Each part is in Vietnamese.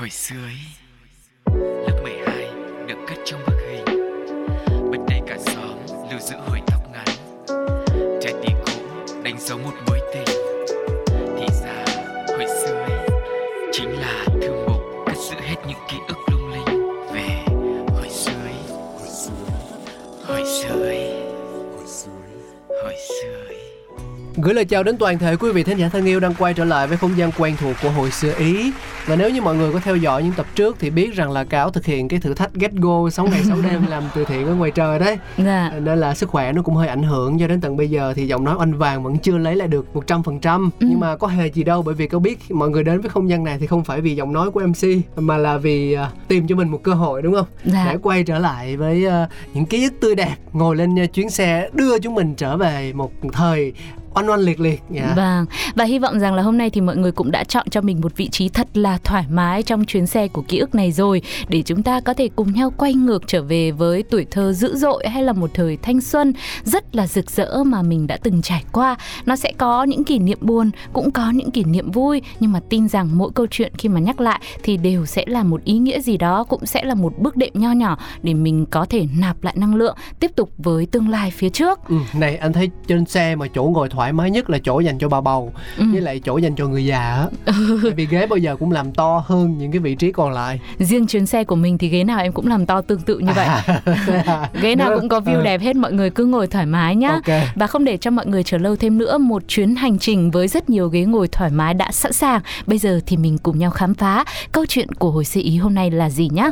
Hồi xưa ấy, Lớp 12 được cất trong bức hình. Bên đây cả xóm lưu giữ hồi tóc ngắn. Trái tim cũ đánh dấu một mối tình. Thì ra, hồi xưa ấy, Chính là thư mục cất giữ hết những ký ức lung linh. Về hồi xưa ấy, Hồi xưa ấy, Hồi xưa ấy. Gửi lời chào đến toàn thể quý vị thính giả thân yêu đang quay trở lại với không gian quen thuộc của hồi xưa Ý. Và nếu như mọi người có theo dõi những tập trước thì biết rằng là Cáo thực hiện cái thử thách Get Go 6 ngày 6 đêm làm từ thiện ở ngoài trời đấy. Dạ. Nên là sức khỏe nó cũng hơi ảnh hưởng cho đến tận bây giờ thì giọng nói oanh vàng vẫn chưa lấy lại được 100%. Ừ. Nhưng mà có hề gì đâu bởi vì Cáo biết mọi người đến với không gian này thì không phải vì giọng nói của MC mà là vì à, tìm cho mình một cơ hội đúng không? Dạ. Để quay trở lại với à, những ký ức tươi đẹp, ngồi lên à, chuyến xe đưa chúng mình trở về một thời oanh oanh liệt liệt. Dạ. Vâng, và hy vọng rằng là hôm nay thì mọi người cũng đã chọn cho mình một vị trí thật là thoải mái trong chuyến xe của ký ức này rồi để chúng ta có thể cùng nhau quay ngược trở về với tuổi thơ dữ dội hay là một thời thanh xuân rất là rực rỡ mà mình đã từng trải qua. Nó sẽ có những kỷ niệm buồn, cũng có những kỷ niệm vui nhưng mà tin rằng mỗi câu chuyện khi mà nhắc lại thì đều sẽ là một ý nghĩa gì đó, cũng sẽ là một bước đệm nho nhỏ để mình có thể nạp lại năng lượng tiếp tục với tương lai phía trước. Ừ, này anh thấy trên xe mà chỗ ngồi thoải mái nhất là chỗ dành cho bà bầu Ừ. với lại chỗ dành cho người già á vì ghế bao giờ cũng làm to hơn những cái vị trí còn lại Riêng chuyến xe của mình thì ghế nào em cũng làm to tương tự như vậy. Ghế nào cũng có view Ừ. đẹp hết, mọi người cứ ngồi thoải mái nhá. ok Và không để cho mọi người chờ lâu thêm nữa, một chuyến hành trình với rất nhiều ghế ngồi thoải mái đã sẵn sàng. Bây giờ thì mình cùng nhau khám phá câu chuyện của hồi xưa ý hôm nay là gì nhá.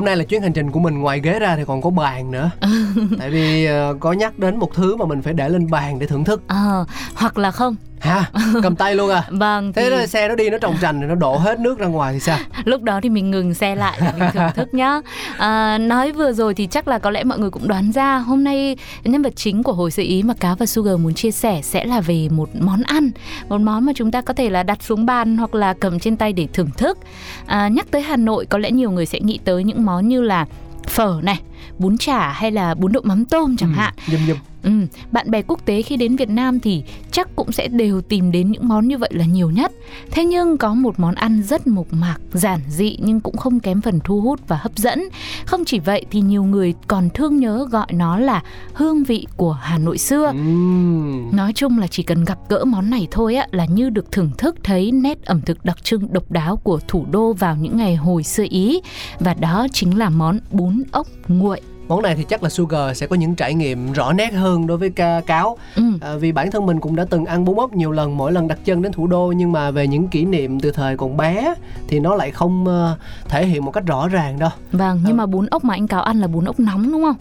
Hôm nay là chuyến hành trình của mình ngoài ghế ra thì còn có bàn nữa. Tại vì ờ, có nhắc đến một thứ mà mình phải để lên bàn để thưởng thức. Ờ, hoặc là không. ha cầm tay luôn à? Vâng, thế thì xe nó đi nó trồng trành rồi nó đổ hết nước ra ngoài thì sao? Lúc đó thì mình ngừng xe lại để mình thưởng thức nhá à, nói vừa rồi thì chắc là có lẽ mọi người cũng đoán ra hôm nay nhân vật chính của hồi sự ý mà cá và sugar muốn chia sẻ sẽ là về một món ăn một món mà chúng ta có thể là đặt xuống bàn hoặc là cầm trên tay để thưởng thức. À, nhắc tới hà nội có lẽ nhiều người sẽ nghĩ tới những món như là phở này bún chả hay là bún đậu mắm tôm chẳng hạn. Ừ, nhum nhum Ừ, bạn bè quốc tế khi đến Việt Nam thì chắc cũng sẽ đều tìm đến những món như vậy là nhiều nhất. Thế nhưng có một món ăn rất mộc mạc, giản dị nhưng cũng không kém phần thu hút và hấp dẫn. Không chỉ vậy thì nhiều người còn thương nhớ gọi nó là hương vị của Hà Nội xưa. Ừm. Nói chung là chỉ cần gặp gỡ món này thôi á là như được thưởng thức thấy nét ẩm thực đặc trưng độc đáo của thủ đô vào những ngày hồi xưa Ý và đó chính là món bún ốc nguội. Món này thì chắc là Sugar sẽ có những trải nghiệm rõ nét hơn đối với ca cáo Ừ. à, vì bản thân mình cũng đã từng ăn bún ốc nhiều lần mỗi lần đặt chân đến thủ đô nhưng mà về những kỷ niệm từ thời còn bé thì nó lại không ờ, thể hiện một cách rõ ràng đâu Vâng, nhưng mà bún ốc mà anh Cáo ăn là bún ốc nóng đúng không?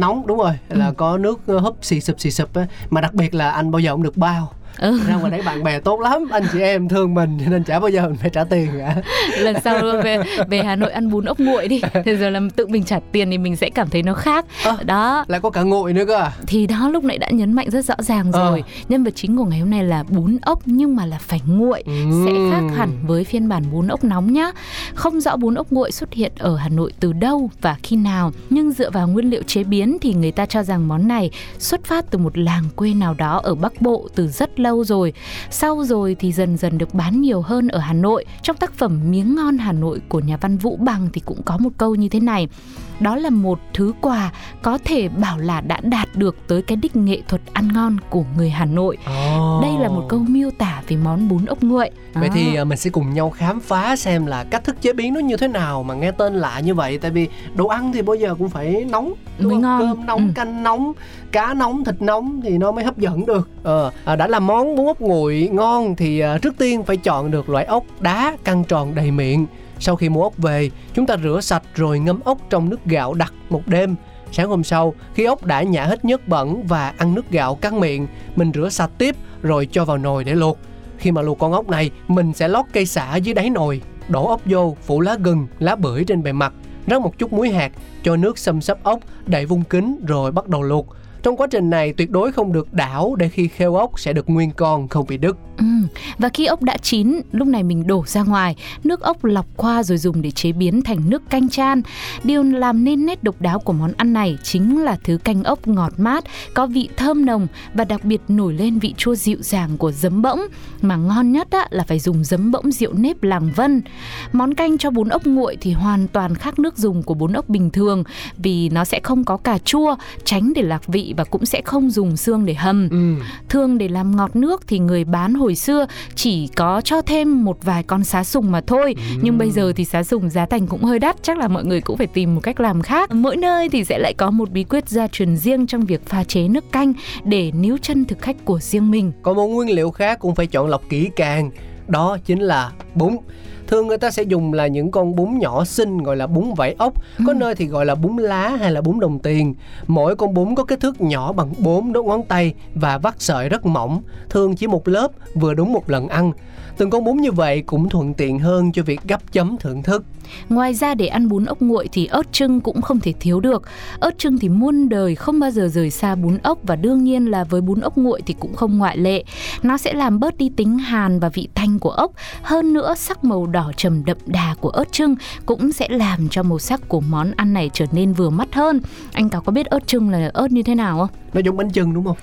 nóng đúng rồi là Ừ. có nước ờ, húp xì sụp xì sụp mà đặc biệt là anh bao giờ cũng được bao Ừ. ra ngoài đấy bạn bè tốt lắm anh chị em thương mình cho nên chả bao giờ mình phải trả tiền cả. Lần sau về về Hà Nội ăn bún ốc nguội đi. Thì giờ là tự mình trả tiền thì mình sẽ cảm thấy nó khác. Ơ. đó. lại có cả nguội nữa cơ à? Thì đó lúc nãy đã nhấn mạnh rất rõ ràng Ờ. rồi. Nhân vật chính của ngày hôm nay là bún ốc nhưng mà là phải nguội. Sẽ khác hẳn với phiên bản bún ốc nóng nhá. Không rõ bún ốc nguội xuất hiện ở Hà Nội từ đâu và khi nào. Nhưng dựa vào nguyên liệu chế biến thì người ta cho rằng món này xuất phát từ một làng quê nào đó ở Bắc Bộ từ rất lâu lâu rồi. Sau rồi thì dần dần được bán nhiều hơn ở Hà Nội. Trong tác phẩm Miếng ngon Hà Nội của nhà văn Vũ Bằng thì cũng có một câu như thế này đó là một thứ quà có thể bảo là đã đạt được tới cái đích nghệ thuật ăn ngon của người Hà Nội. Ồ. Đây là một câu miêu tả về món bún ốc nguội. Vậy Đó. thì ờ, mình sẽ cùng nhau khám phá xem là cách thức chế biến nó như thế nào mà nghe tên lạ như vậy Tại vì đồ ăn thì bao giờ cũng phải nóng đúng Mới ngon. Cơm nóng, Ừ. canh nóng, cá nóng, thịt nóng thì nó mới hấp dẫn được ờ, à, Đã làm món bún ốc nguội ngon thì ờ, trước tiên phải chọn được loại ốc đá căng tròn đầy miệng sau khi mua ốc về, chúng ta rửa sạch rồi ngâm ốc trong nước gạo đặc một đêm. Sáng hôm sau, khi ốc đã nhả hết nhớt bẩn và ăn nước gạo căng miệng, mình rửa sạch tiếp rồi cho vào nồi để luộc. Khi mà luộc con ốc này, mình sẽ lót cây xả dưới đáy nồi, đổ ốc vô, phủ lá gừng, lá bưởi trên bề mặt, rắc một chút muối hạt, cho nước xâm xấp ốc, đậy vung kính rồi bắt đầu luộc. Trong quá trình này tuyệt đối không được đảo để khi khêu ốc sẽ được nguyên con không bị đứt. Ừ. Và khi ốc đã chín, lúc này mình đổ ra ngoài, nước ốc lọc qua rồi dùng để chế biến thành nước canh chan. Điều làm nên nét độc đáo của món ăn này chính là thứ canh ốc ngọt mát, có vị thơm nồng và đặc biệt nổi lên vị chua dịu dàng của giấm bỗng. Mà ngon nhất á, là phải dùng giấm bỗng rượu nếp làng vân. Món canh cho bún ốc nguội thì hoàn toàn khác nước dùng của bún ốc bình thường vì nó sẽ không có cà chua, tránh để lạc vị và cũng sẽ không dùng xương để hầm. Ừ. Thường để làm ngọt nước thì người bán hồi xưa chỉ có cho thêm một vài con xá sùng mà thôi. Ừ. Nhưng bây giờ thì xá sùng giá thành cũng hơi đắt, chắc là mọi người cũng phải tìm một cách làm khác. Mỗi nơi thì sẽ lại có một bí quyết gia truyền riêng trong việc pha chế nước canh để níu chân thực khách của riêng mình. Còn một nguyên liệu khác cũng phải chọn lọc kỹ càng, đó chính là bún. Thường người ta sẽ dùng là những con bún nhỏ xinh gọi là bún vảy ốc, có nơi thì gọi là bún lá hay là bún đồng tiền. Mỗi con bún có kích thước nhỏ bằng 4 đốt ngón tay và vắt sợi rất mỏng, thường chỉ một lớp vừa đúng một lần ăn. Từng con bún như vậy cũng thuận tiện hơn cho việc gắp chấm thưởng thức. Ngoài ra để ăn bún ốc nguội thì ớt trưng cũng không thể thiếu được. Ớt trưng thì muôn đời không bao giờ rời xa bún ốc và đương nhiên là với bún ốc nguội thì cũng không ngoại lệ. Nó sẽ làm bớt đi tính hàn và vị tanh của ốc. Hơn nữa sắc màu đỏ trầm đậm đà của ớt trưng cũng sẽ làm cho màu sắc của món ăn này trở nên vừa mắt hơn. Anh Cáo có biết ớt trưng là ớt như thế nào không? Nó giống bánh chưng đúng không?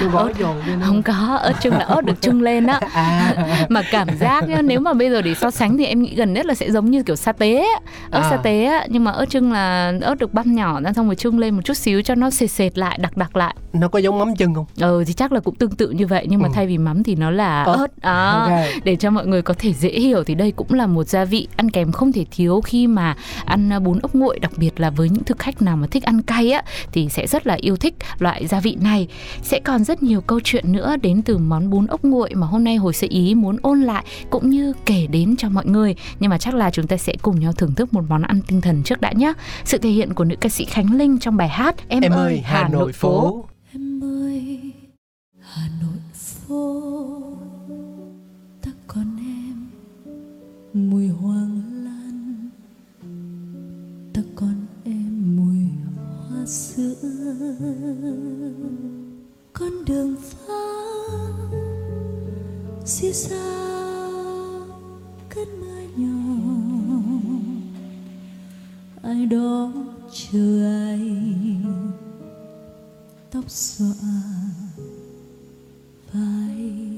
Nó gói giòn lên Không có, ớt trưng là ớt được trưng lên á. À. mà cảm giác nhá, nếu mà bây giờ để so sánh thì em nghĩ gần nhất là sẽ giống như kiểu sa tế ớt À. sa tế nhưng mà ớt trưng là ớt được băm nhỏ ra xong rồi trưng lên một chút xíu cho nó sệt sệt lại đặc đặc lại Nó có giống mắm chưng không? ờ thì chắc là cũng tương tự như vậy nhưng mà Ừ. thay vì mắm thì nó là Ớt. ớt à, Ok. để cho mọi người có thể dễ hiểu thì đây cũng là một gia vị ăn kèm không thể thiếu khi mà ăn à, bún ốc nguội đặc biệt là với những thực khách nào mà thích ăn cay á thì sẽ rất là yêu thích loại gia vị này sẽ còn rất nhiều câu chuyện nữa đến từ món bún ốc nguội mà hôm nay hồi sơ ý muốn ôn lại cũng như kể đến cho mọi người nhưng mà chắc là chúng ta sẽ cùng nhau thưởng thức một món ăn tinh thần trước đã nhé sự thể hiện của nữ ca sĩ Khánh Linh trong bài hát Em, Em ơi Hà Nội phố. Em ơi, Hà Nội phố, Ta còn em. Mùi hoàng lan, Ta còn em. Mùi hoa sữa, Con đường vắng Xì xa cơn mưa nhỏ, Ai đó chờ anh? Tóc xõa vai.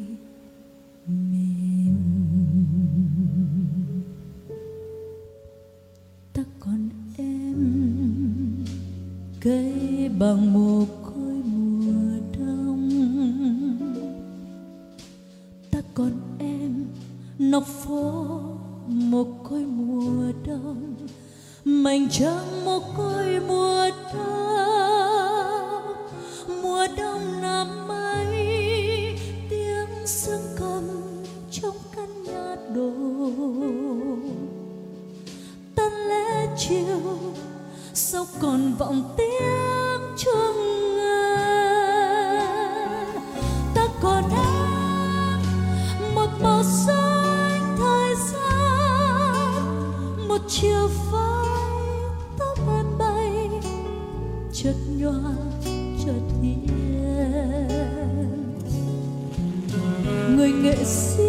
Người nghệ sĩ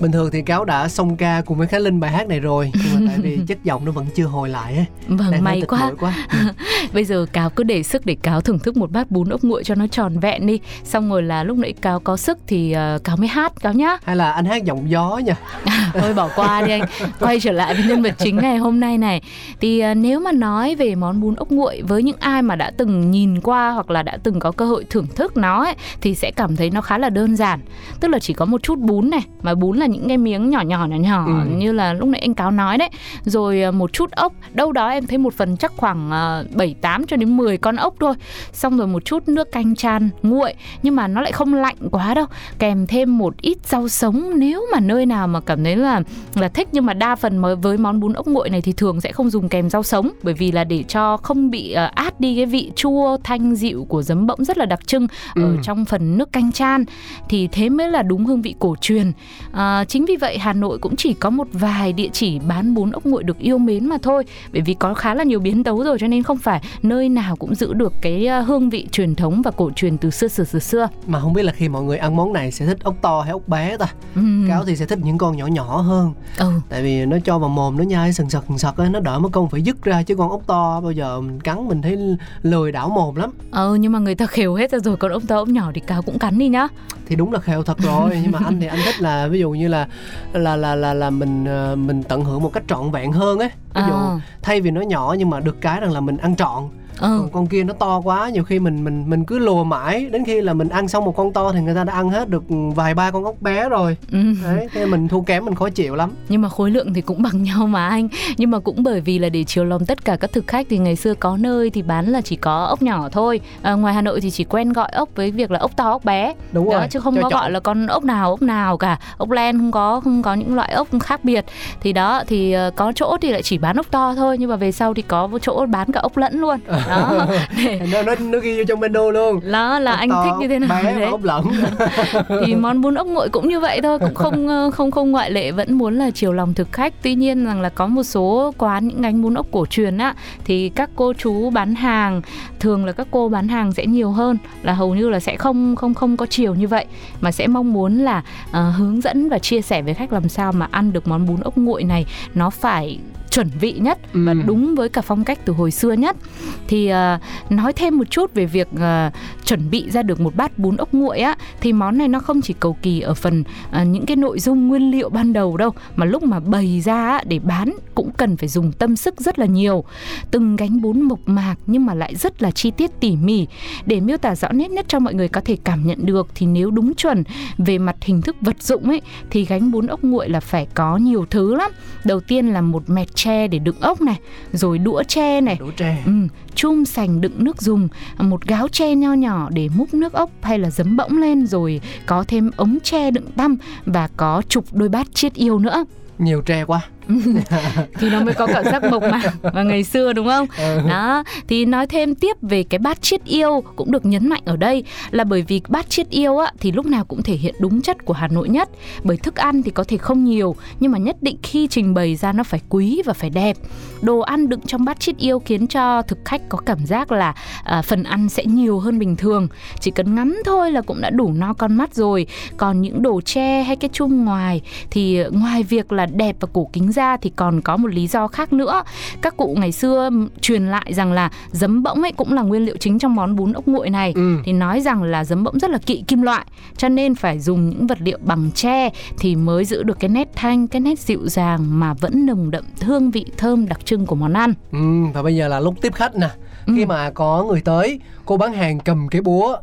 bình thường thì cáo đã xong ca cùng với khánh linh bài hát này rồi nhưng mà tại vì chất giọng nó vẫn chưa hồi lại á. Vâng, Đang may quá. quá Bây giờ Cáo cứ để sức để Cáo thưởng thức một bát bún ốc nguội cho nó tròn vẹn đi. Xong rồi là lúc nãy Cáo có sức thì ờ, Cáo mới hát Cáo nhá. hay là anh hát giọng gió nha Thôi bỏ qua đi anh. Quay trở lại với nhân vật chính ngày hôm nay này. Thì ờ, nếu mà nói về món bún ốc nguội với những ai mà đã từng nhìn qua hoặc là đã từng có cơ hội thưởng thức nó ấy, thì sẽ cảm thấy nó khá là đơn giản. Tức là chỉ có một chút bún này, mà bún là những cái miếng nhỏ nhỏ nhỏ nhỏ Ừ. như là lúc nãy anh Cáo nói đấy. Rồi ờ, một chút ốc, đâu đó em thấy một phần chắc khoảng 7 8 cho đến 10 con ốc thôi. Xong rồi một chút nước canh chan nguội nhưng mà nó lại không lạnh quá đâu. Kèm thêm một ít rau sống nếu mà nơi nào mà cảm thấy là là thích nhưng mà đa phần mới với món bún ốc nguội này thì thường sẽ không dùng kèm rau sống bởi vì là để cho không bị ờ, át đi cái vị chua thanh dịu của giấm bỗng rất là đặc trưng ở Ừ. trong phần nước canh chan thì thế mới là đúng hương vị cổ truyền. À, chính vì vậy Hà Nội cũng chỉ có một vài địa chỉ bán bún ốc nguội được yêu mến mà thôi bởi vì có khá là nhiều biến tấu rồi cho nên không phải nơi nào cũng giữ được cái ờ, hương vị truyền thống và cổ truyền từ xưa xưa xưa xưa. mà không biết là khi mọi người ăn món này sẽ thích ốc to hay ốc bé ta Ừm. cáo thì sẽ thích những con nhỏ nhỏ hơn Ừ. tại vì nó cho vào mồm nó nhai sần sật sần sật nó đỡ mất công phải dứt ra chứ con ốc to bao giờ mình cắn mình thấy lười đảo mồm lắm Ờ nhưng mà người ta khều hết ra rồi còn ông to ông nhỏ thì cáo cũng cắn đi nhá. thì đúng là khều thật rồi nhưng mà anh thì anh thích là ví dụ như là là là là là mình ờ, mình tận hưởng một cách trọn vẹn hơn ấy ví dụ À. thay vì nó nhỏ nhưng mà được cái rằng là mình ăn trọn Ừ. còn con kia nó to quá nhiều khi mình mình mình cứ lùa mãi. Đến khi là mình ăn xong một con to thì người ta đã ăn hết được vài ba con ốc bé rồi. Ừ. đấy thế mình thua kém mình khó chịu lắm. Nhưng mà khối lượng thì cũng bằng nhau mà anh. Nhưng mà cũng bởi vì là để chiều lòng tất cả các thực khách Thì ngày xưa có nơi thì bán là chỉ có ốc nhỏ thôi. À, Ngoài Hà Nội thì chỉ quen gọi ốc với việc là ốc to ốc bé. Đúng đó rồi chứ không cho có chọn. gọi là con ốc nào ốc nào cả. Ốc len không có không có những loại ốc khác biệt. Thì đó thì ờ, có chỗ thì lại chỉ bán ốc to thôi. Nhưng mà về sau thì có chỗ bán cả ốc lẫn luôn đó. Nó nó nó ghi vô trong menu luôn. Đó là Ốc anh to, thích như thế nào bé đấy. ốc lẫn thì món bún ốc nguội cũng như vậy thôi cũng không ờ, không không ngoại lệ vẫn muốn là chiều lòng thực khách. Tuy nhiên rằng là có một số quán những gánh bún ốc cổ truyền á thì các cô chú bán hàng thường là các cô bán hàng sẽ nhiều hơn là hầu như là sẽ không không không có chiều như vậy. Mà sẽ mong muốn là ờ, hướng dẫn và chia sẻ với khách làm sao mà ăn được món bún ốc nguội này. Nó phải chuẩn vị nhất và Ừ. đúng với cả phong cách từ hồi xưa nhất. Thì ờ, nói thêm một chút về việc ờ, chuẩn bị ra được một bát bún ốc nguội á thì món này nó không chỉ cầu kỳ ở phần ờ, những cái nội dung nguyên liệu ban đầu đâu mà lúc mà bày ra á, để bán cũng cần phải dùng tâm sức rất là nhiều. Từng gánh bún mộc mạc nhưng mà lại rất là chi tiết tỉ mỉ. Để miêu tả rõ nét nhất cho mọi người có thể cảm nhận được thì nếu đúng chuẩn về mặt hình thức vật dụng ấy thì gánh bún ốc nguội là phải có nhiều thứ lắm. Đầu tiên là một mẹt tre để đựng ốc này rồi đũa tre này. Đũa tre. Ừ, chum sành đựng nước dùng, một gáo tre nho nhỏ để múc nước ốc hay là giấm bỗng lên rồi có thêm ống tre đựng tăm và có chục đôi bát chiết yêu nữa. nhiều tre quá thì nó mới có cảm giác mộc mạc và ngày xưa đúng không? Ừ. đó thì nói thêm tiếp về cái bát chiết yêu cũng được nhấn mạnh ở đây là bởi vì bát chiết yêu á thì lúc nào cũng thể hiện đúng chất của Hà Nội nhất. Bởi thức ăn thì có thể không nhiều nhưng mà nhất định khi trình bày ra nó phải quý và phải đẹp. Đồ ăn đựng trong bát chiết yêu khiến cho thực khách có cảm giác là à, phần ăn sẽ nhiều hơn bình thường. Chỉ cần ngắm thôi là cũng đã đủ no con mắt rồi. Còn những đồ tre hay cái chung ngoài thì ngoài việc là đẹp và cổ kính ra thì còn có một lý do khác nữa các cụ ngày xưa truyền lại rằng là giấm bỗng ấy cũng là nguyên liệu chính trong món bún ốc nguội này Ừ. thì nói rằng là giấm bỗng rất là kỵ kim loại cho nên phải dùng những vật liệu bằng tre thì mới giữ được cái nét thanh cái nét dịu dàng mà vẫn nồng đậm hương vị thơm đặc trưng của món ăn Ừ, và bây giờ là lúc tiếp khách nè Ừ. khi mà có người tới cô bán hàng cầm cái búa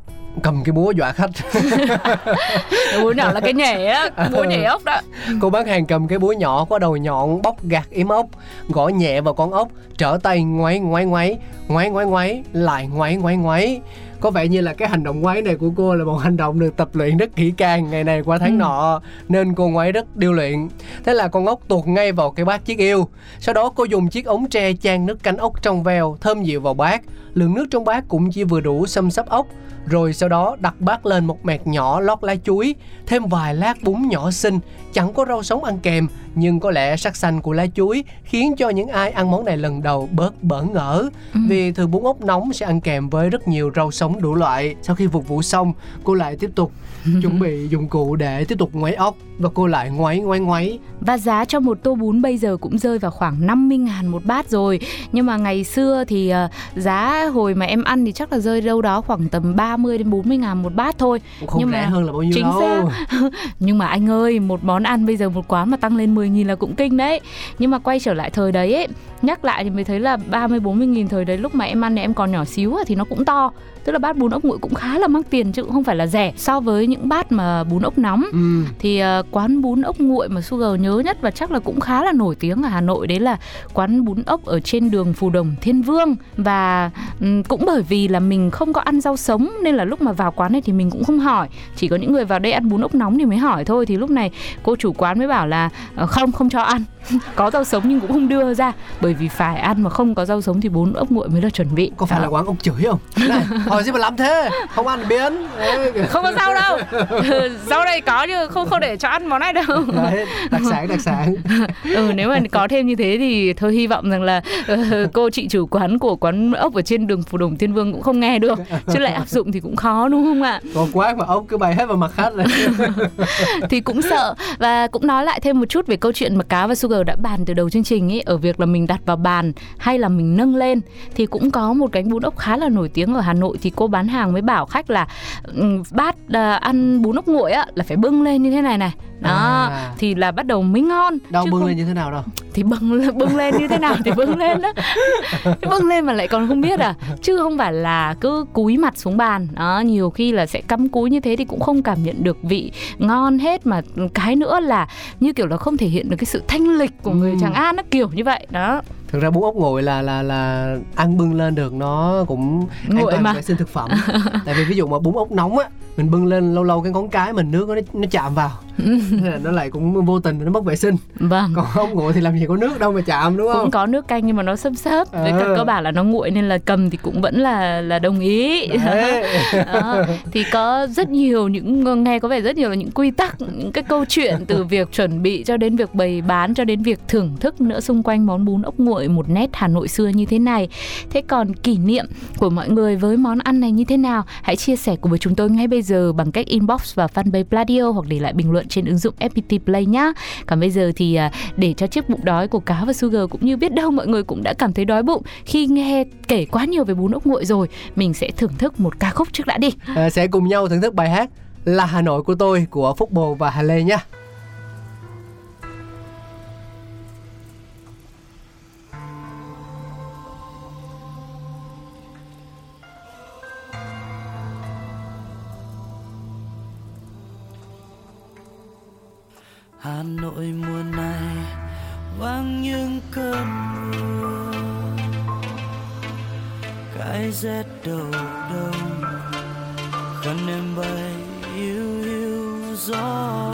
cầm cái búa dọa khách. Bún nhỏ là cái nhảy á búa nhảy ốc đó. Cô bán hàng cầm cái búa nhỏ có đầu nhọn bóc gạt yếm ốc gõ nhẹ vào con ốc trở tay ngoáy ngoáy ngoáy ngoáy ngoáy ngoáy lại ngoáy ngoáy ngoáy. Có vẻ như là cái hành động ngoáy này của cô là một hành động được tập luyện rất kỹ càng ngày này qua tháng Ừ. nọ nên cô ngoáy rất điêu luyện. Thế là con ốc tuột ngay vào cái bát chiếc yêu. Sau đó cô dùng chiếc ống tre chan nước canh ốc trong veo thơm dịu vào bát. Lượng nước trong bát cũng chỉ vừa đủ xâm xấp ốc rồi sau đó đặt bát lên một mẹt nhỏ lót lá chuối thêm vài lát bún nhỏ xinh. Chẳng có rau sống ăn kèm nhưng có lẽ sắc xanh của lá chuối khiến cho những ai ăn món này lần đầu bớt bỡ ngỡ. Vì thường bún ốc nóng sẽ ăn kèm với rất nhiều rau sống đủ loại. Sau khi phục vụ xong cô lại tiếp tục chuẩn bị dụng cụ để tiếp tục ngoáy ốc. Và cô lại ngoáy ngoáy ngoáy. Và giá cho một tô bún bây giờ cũng rơi vào khoảng 50 ngàn một bát rồi. Nhưng mà ngày xưa thì ờ, giá hồi mà em ăn thì chắc là rơi đâu đó khoảng tầm 30 đến 40 ngàn một bát thôi. Không Nhưng rẻ mà hơn là bao nhiêu chính đâu. xác. Nhưng mà anh ơi, một món ăn bây giờ một quán mà tăng lên 10 nghìn là cũng kinh đấy. Nhưng mà quay trở lại thời đấy ấy Nhắc lại thì mới thấy là 30-40 nghìn thời đấy lúc mà em ăn thì em còn nhỏ xíu thì nó cũng to. Tức là bát bún ốc nguội cũng khá là mắc tiền chứ cũng không phải là rẻ. So với những bát mà bún ốc nóng. Ừ. thì ờ, quán bún ốc nguội mà Sugar nhớ nhất và chắc là cũng khá là nổi tiếng ở Hà Nội đấy là quán bún ốc ở trên đường Phù Đồng Thiên Vương. Và ừm, cũng bởi vì là mình không có ăn rau sống nên là lúc mà vào quán này thì mình cũng không hỏi. Chỉ có những người vào đây ăn bún ốc nóng thì mới hỏi thôi. Thì lúc này cô chủ quán mới bảo là "Ờ, không không cho ăn. Có rau sống nhưng cũng không đưa ra. Bởi vì phải ăn mà không có rau sống thì bún ốc nguội mới là chuẩn bị. Có phải Đó. là quán ông chửi không? Này hỏi gì mà làm thế không ăn biến. Không có rau đâu rau đây có nhưng không không để cho ăn món này đâu. Đấy, đặc sản đặc sản. Ừ nếu mà có thêm như thế thì thôi hy vọng rằng là ờ, cô chị chủ quán của quán ốc ở trên đường phù đồng thiên vương cũng không nghe được. Chứ lại áp dụng thì cũng khó đúng không ạ? Còn quán mà ông cứ bày hết vào mặt khách này thì cũng sợ. Và cũng nói lại thêm một chút về câu chuyện mà cá và sugar đã bàn từ đầu chương trình ấy ở việc là mình đặt vào bàn hay là mình nâng lên. Thì cũng có một cái bún ốc khá là nổi tiếng ở Hà Nội thì cô bán hàng mới bảo khách là ừm, bát à, ăn bún ốc nguội á là phải bưng lên như thế này này. Đó À. thì là bắt đầu mới ngon. Đâu bưng không- lên như thế nào đâu. Thì bưng bưng lên như thế nào thì bưng lên đó. Bưng lên mà lại còn không biết à. Chứ không phải là cứ cúi mặt xuống bàn. Đó nhiều khi là sẽ cắm cúi như thế thì cũng không cảm nhận được vị ngon hết. Mà cái nữa là như kiểu là không thể hiện được cái sự thanh lịch của người Ừ. Tràng An nó kiểu như vậy. Đó. Thực ra bún ốc nguội là là là ăn bưng lên được nó cũng an Nguội toàn mà. vệ sinh thực phẩm. Tại vì ví dụ mà bún ốc nóng á mình bưng lên lâu lâu cái ngón cái mình nước nó nó chạm vào. Nó lại cũng vô tình nó mất vệ sinh. Vâng. Còn ốc nguội thì làm gì có nước đâu mà chạm đúng không? cũng có nước canh nhưng mà nó xâm xấp với cả Ờ. cơ bản là nó nguội nên là cầm thì cũng vẫn là là đồng ý. Đó. thì có rất nhiều những nghe có vẻ rất nhiều là những quy tắc những cái câu chuyện từ việc chuẩn bị cho đến việc bày bán cho đến việc thưởng thức nữa xung quanh món bún ốc nguội một nét Hà Nội xưa như thế này. Thế còn kỷ niệm của mọi người với món ăn này như thế nào? Hãy chia sẻ cùng với chúng tôi ngay bây giờ giờ bằng cách inbox vào fanpage Pladio hoặc để lại bình luận trên ứng dụng FPT Play nhá còn bây giờ thì à, để cho chiếc bụng đói của cá và Sugar cũng như biết đâu mọi người cũng đã cảm thấy đói bụng khi nghe kể quá nhiều về bún ốc nguội rồi mình sẽ thưởng thức một ca khúc trước đã đi À, sẽ cùng nhau thưởng thức bài hát là Hà Nội của tôi của Phúc Bồ và Hà Lê nhé. Hà Nội mùa này vang những cơn mưa. Cái rét đầu đông khăn em bay yêu yêu gió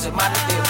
mùa hè chiều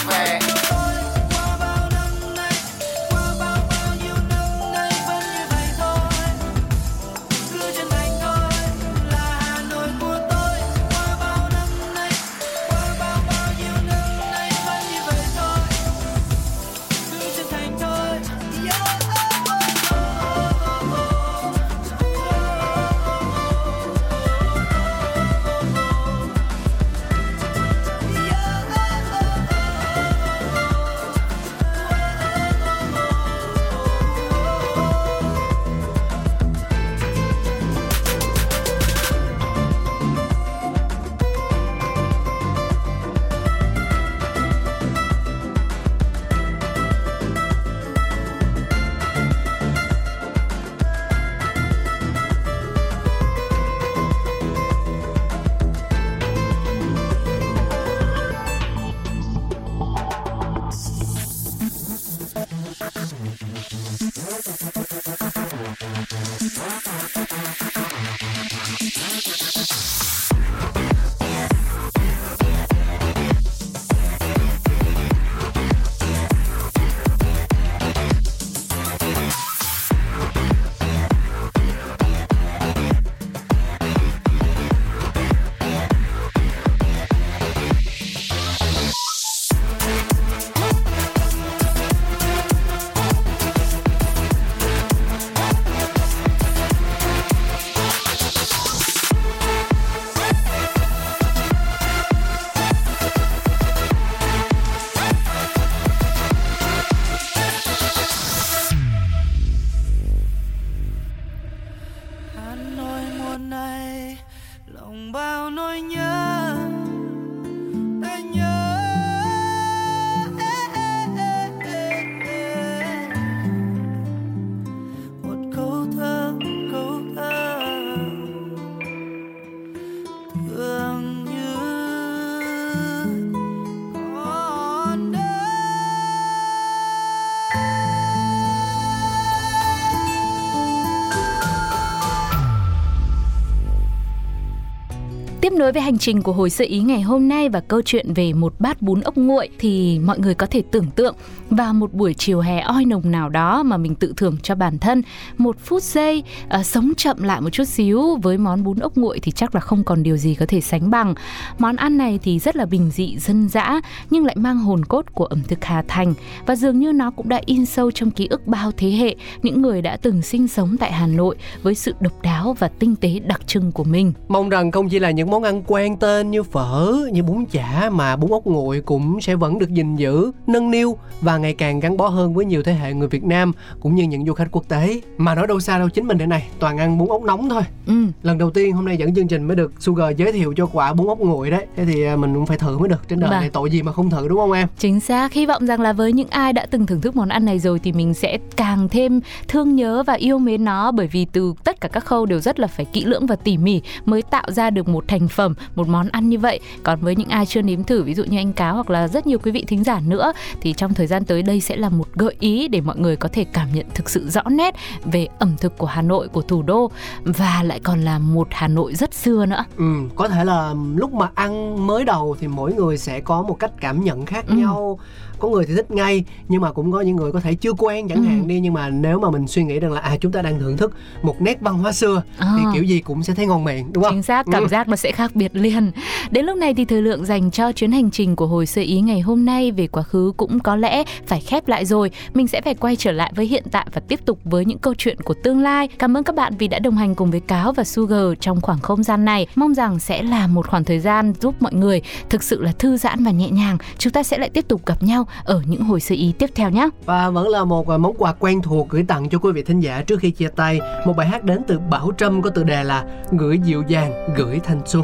nối với hành trình của hồi sự ý ngày hôm nay và câu chuyện về một bát bún ốc nguội thì mọi người có thể tưởng tượng vào một buổi chiều hè oi nồng nào đó mà mình tự thưởng cho bản thân một phút giây à, sống chậm lại một chút xíu với món bún ốc nguội thì chắc là không còn điều gì có thể sánh bằng. Món ăn này thì rất là bình dị dân dã nhưng lại mang hồn cốt của ẩm thực Hà Thành và dường như nó cũng đã in sâu trong ký ức bao thế hệ những người đã từng sinh sống tại Hà Nội với sự độc đáo và tinh tế đặc trưng của mình. Mong rằng không chỉ là những món ăn quen tên như phở, như bún chả mà bún ốc nguội cũng sẽ vẫn được gìn giữ, nâng niu và ngày càng gắn bó hơn với nhiều thế hệ người Việt Nam cũng như những du khách quốc tế. Mà nói đâu xa đâu chính mình đây này, toàn ăn bún ốc nóng thôi. Ừ. Lần đầu tiên hôm nay dẫn chương trình mới được Sugar giới thiệu cho quả bún ốc nguội đấy. Thế thì à, mình cũng phải thử mới được. Trên đời Vâng. này tội gì mà không thử đúng không em? Chính xác, hy vọng rằng là với những ai đã từng thưởng thức món ăn này rồi thì mình sẽ càng thêm thương nhớ và yêu mến nó bởi vì từ tất cả các khâu đều rất là phải kỹ lưỡng và tỉ mỉ mới tạo ra được một thành phẩm, một món ăn như vậy. Còn với những ai chưa nếm thử ví dụ như anh Cáo hoặc là rất nhiều quý vị thính giả nữa thì trong thời gian tới đây sẽ là một gợi ý để mọi người có thể cảm nhận thực sự rõ nét về ẩm thực của Hà Nội, của thủ đô và lại còn là một Hà Nội rất xưa nữa. Ừ, có thể là lúc mà ăn mới đầu thì mỗi người sẽ có một cách cảm nhận khác Ừ. nhau có người thì thích ngay nhưng mà cũng có những người có thể chưa quen chẳng Ừ. hạn đi nhưng mà nếu mà mình suy nghĩ rằng là à chúng ta đang thưởng thức một nét văn hóa xưa À. thì kiểu gì cũng sẽ thấy ngon miệng đúng không Chính xác, cảm Ừ. giác nó sẽ khác biệt liền. Đến lúc này thì thời lượng dành cho chuyến hành trình của hồi sơ ý ngày hôm nay về quá khứ cũng có lẽ phải khép lại rồi. Mình sẽ phải quay trở lại với hiện tại và tiếp tục với những câu chuyện của tương lai. Cảm ơn các bạn vì đã đồng hành cùng với Cáo và Sugar trong khoảng không gian này. Mong rằng sẽ là một khoảng thời gian giúp mọi người thực sự là thư giãn và nhẹ nhàng. Chúng ta sẽ lại tiếp tục gặp nhau ở những hồi sơ ý tiếp theo nhé. và vẫn là một à, món quà quen thuộc gửi tặng cho quý vị thính giả trước khi chia tay một bài hát đến từ Bảo Trâm có tựa đề là gửi dịu dàng, gửi thanh xuân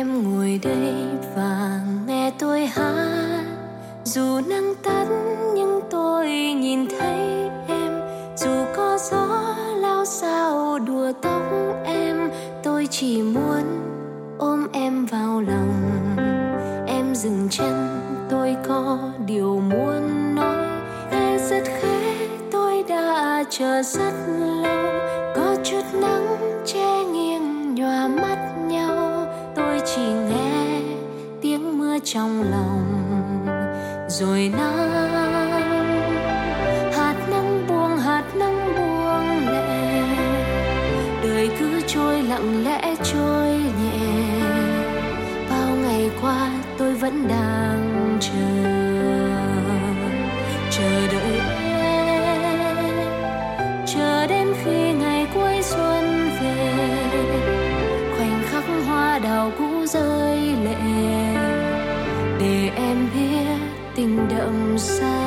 em ngồi đây và nghe tôi hát. Dù nắng tắt, nhưng tôi nhìn thấy em. Dù có gió lao sao đùa tóc em, tôi chỉ muốn ôm em vào lòng. Em dừng chân, tôi có điều muốn nói. Nghe rất khẽ, tôi đã chờ rất lâu. trong lòng. Rồi nắng 散。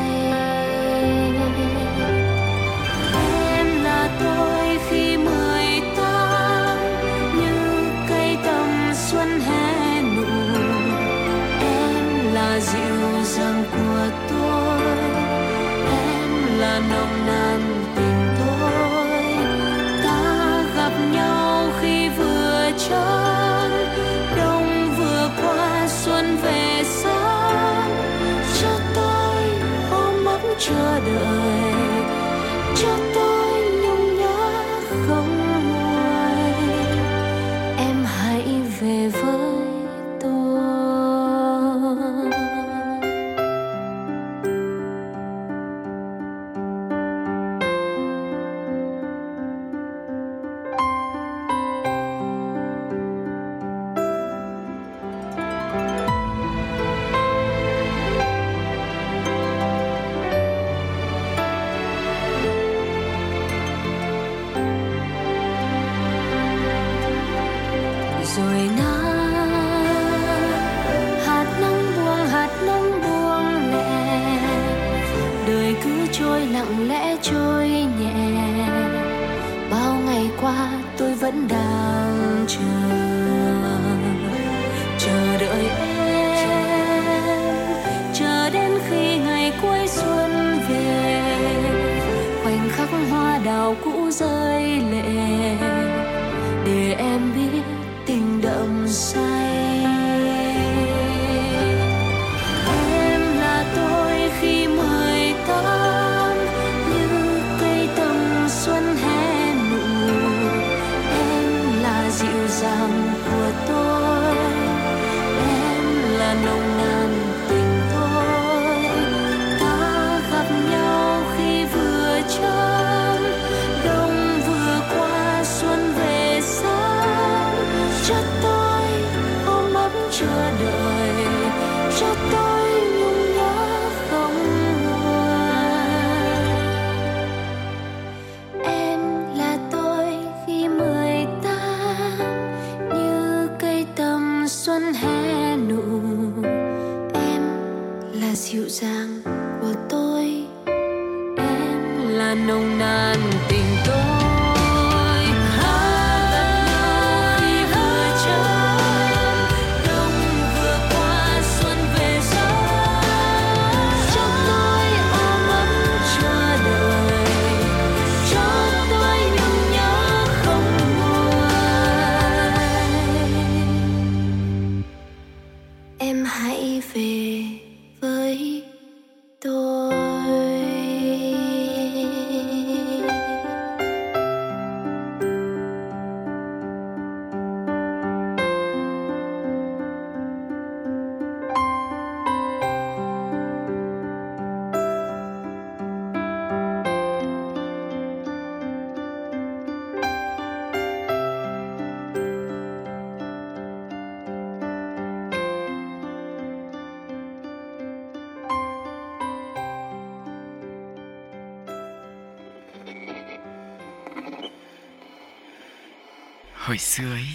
Hồi xưa ấy,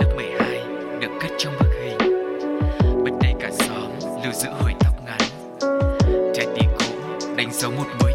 lớp 12 được cất trong bức hình. Bất đây cả xóm lưu giữ hồi tóc ngắn. Trái tim cũ đánh dấu một mối